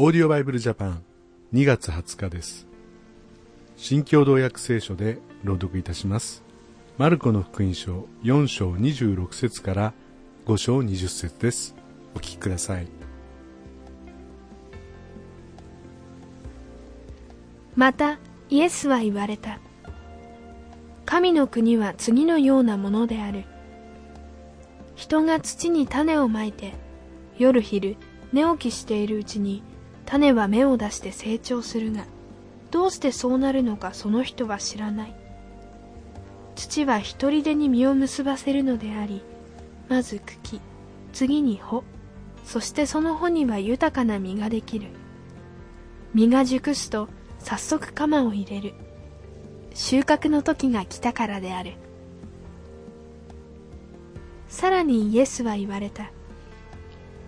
オーディオバイブルジャパン2月20日です。新共同訳聖書で朗読いたします。マルコの福音書4章26節から5章20節です。お聞きください。またイエスは言われた神の国は次のようなものである人が土に種をまいて夜昼寝起きしているうちに種は芽を出して成長するがどうしてそうなるのかその人は知らない。土は一人でに実を結ばせるのでありまず茎次に穂そしてその穂には豊かな実ができる。実が熟すと早速鎌を入れる。収穫の時が来たからである。さらにイエスは言われた。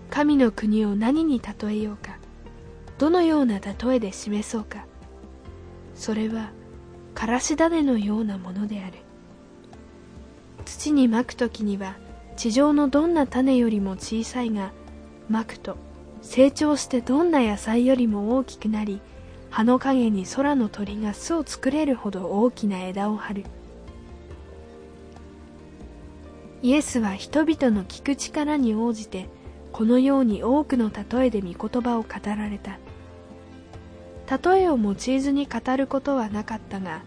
神の国を何に例えようか。どのような例えで示そうか。それはからし種のようなものである。土にまく時には地上のどんな種よりも小さいがまくと成長してどんな野菜よりも大きくなり葉の陰に空の鳥が巣を作れるほど大きな枝を張る。イエスは人々の聞く力に応じてこのように多くの例えで御言葉を語られた。例えを用いずに語ることはなかったが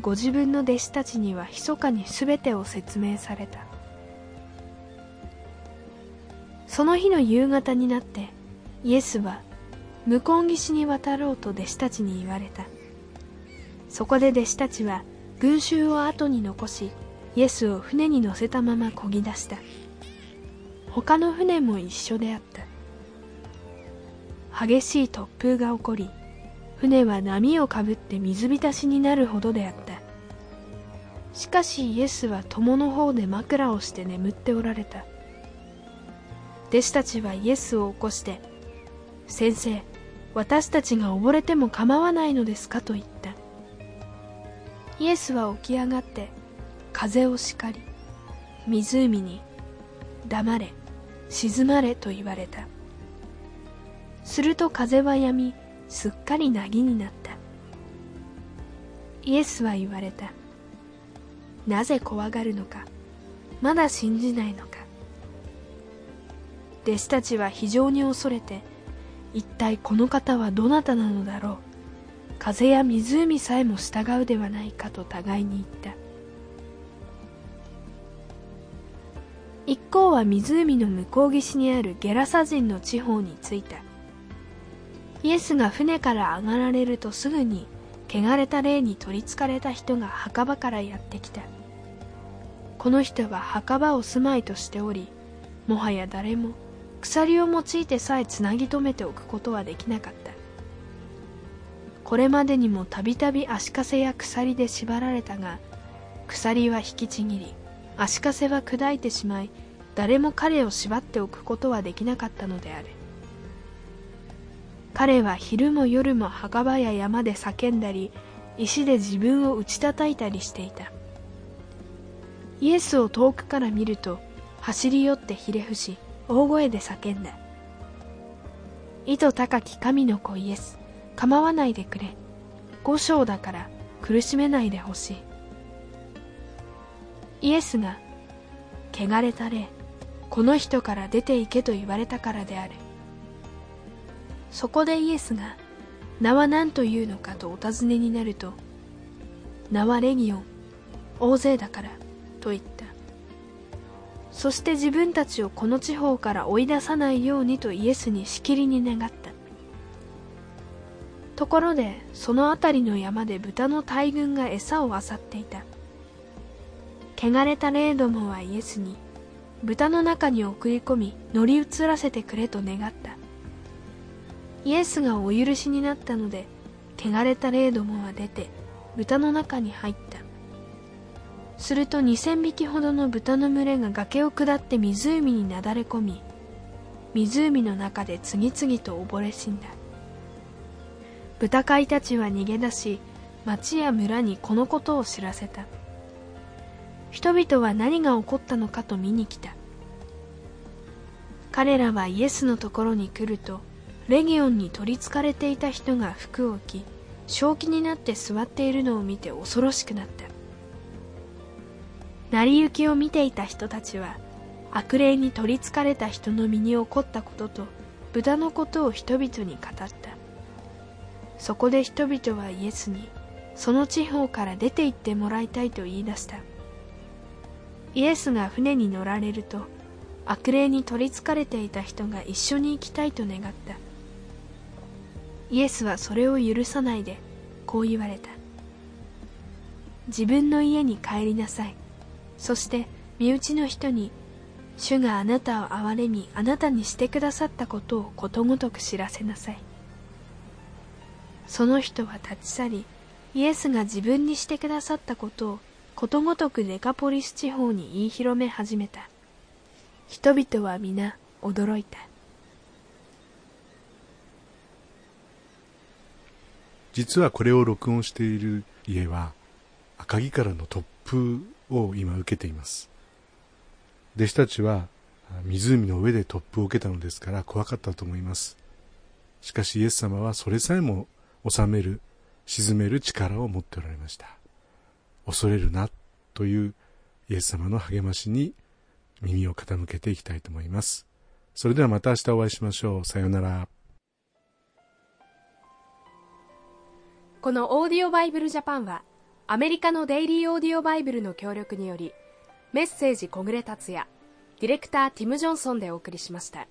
ご自分の弟子たちには密かに全てを説明された。その日の夕方になってイエスは向こう岸に渡ろうと弟子たちに言われた。そこで弟子たちは群衆を後に残しイエスを船に乗せたまま漕ぎ出した。他の船も一緒であった。激しい突風が起こり船は波をかぶって水浸しになるほどであった。しかしイエスは友の方で枕をして眠っておられた。弟子たちはイエスを起こして先生私たちが溺れても構わないのですかと言った。イエスは起き上がって風を叱り湖に黙れ静まれと言われた。すると風は止みすっかり凪になった。イエスは言われた。なぜ怖がるのか。まだ信じないのか。弟子たちは非常に恐れて一体この方はどなたなのだろう。風や湖さえも従うではないかと互いに言った。一行は湖の向こう岸にあるゲラサ人の地方に着いた。イエスが船から上がられるとすぐに汚れた霊に取りつかれた人が墓場からやってきた。この人は墓場を住まいとしておりもはや誰も鎖を用いてさえつなぎ止めておくことはできなかった。これまでにもたびたび足かせや鎖で縛られたが鎖は引きちぎり足かせは砕いてしまい誰も彼を縛っておくことはできなかったのである。彼は昼も夜も墓場や山で叫んだり石で自分を打ち叩いたりしていた。イエスを遠くから見ると走り寄ってひれ伏し大声で叫んだ。意図高き神の子イエス構わないでくれ。五章だから苦しめないでほしい。イエスが汚れた霊この人から出て行けと言われたからである。そこでイエスが名は何というのかとお尋ねになると名はレギオン大勢だからと言った。そして自分たちをこの地方から追い出さないようにとイエスにしきりに願った。ところでその辺りの山で豚の大群が餌を漁っていた。汚れた霊どもはイエスに豚の中に送り込み乗り移らせてくれと願った。イエスがお許しになったので汚れた霊どもは出て豚の中に入った。すると2000匹ほどの豚の群れが崖を下って湖になだれ込み湖の中で次々と溺れ死んだ。豚飼いたちは逃げ出し町や村にこのことを知らせた。人々は何が起こったのかと見に来た。彼らはイエスのところに来るとレギオンに取りつかれていた人が服を着正気になって座っているのを見て恐ろしくなった。成り行きを見ていた人たちは悪霊に取りつかれた人の身に起こったことと豚のことを人々に語った。そこで人々はイエスにその地方から出て行ってもらいたいと言い出した。イエスが船に乗られると悪霊に取りつかれていた人が一緒に行きたいと願った。イエスはそれを許さないでこう言われた。自分の家に帰りなさい。そして身内の人に主があなたを憐れみあなたにしてくださったことをことごとく知らせなさい。その人は立ち去りイエスが自分にしてくださったことをことごとくデカポリス地方に言い広め始めた。人々は皆驚いた。実はこれを録音している家は赤城からの突風を今受けています。弟子たちは湖の上で突風を受けたのですから怖かったと思います。しかしイエス様はそれさえも収める沈める力を持っておられました。恐れるなというイエス様の励ましに耳を傾けていきたいと思います。それではまた明日お会いしましょう。さようなら。このオーディオバイブルジャパンはアメリカのデイリーオーディオバイブルの協力によりメッセージ小暮達也ディレクターティム・ジョンソンでお送りしました。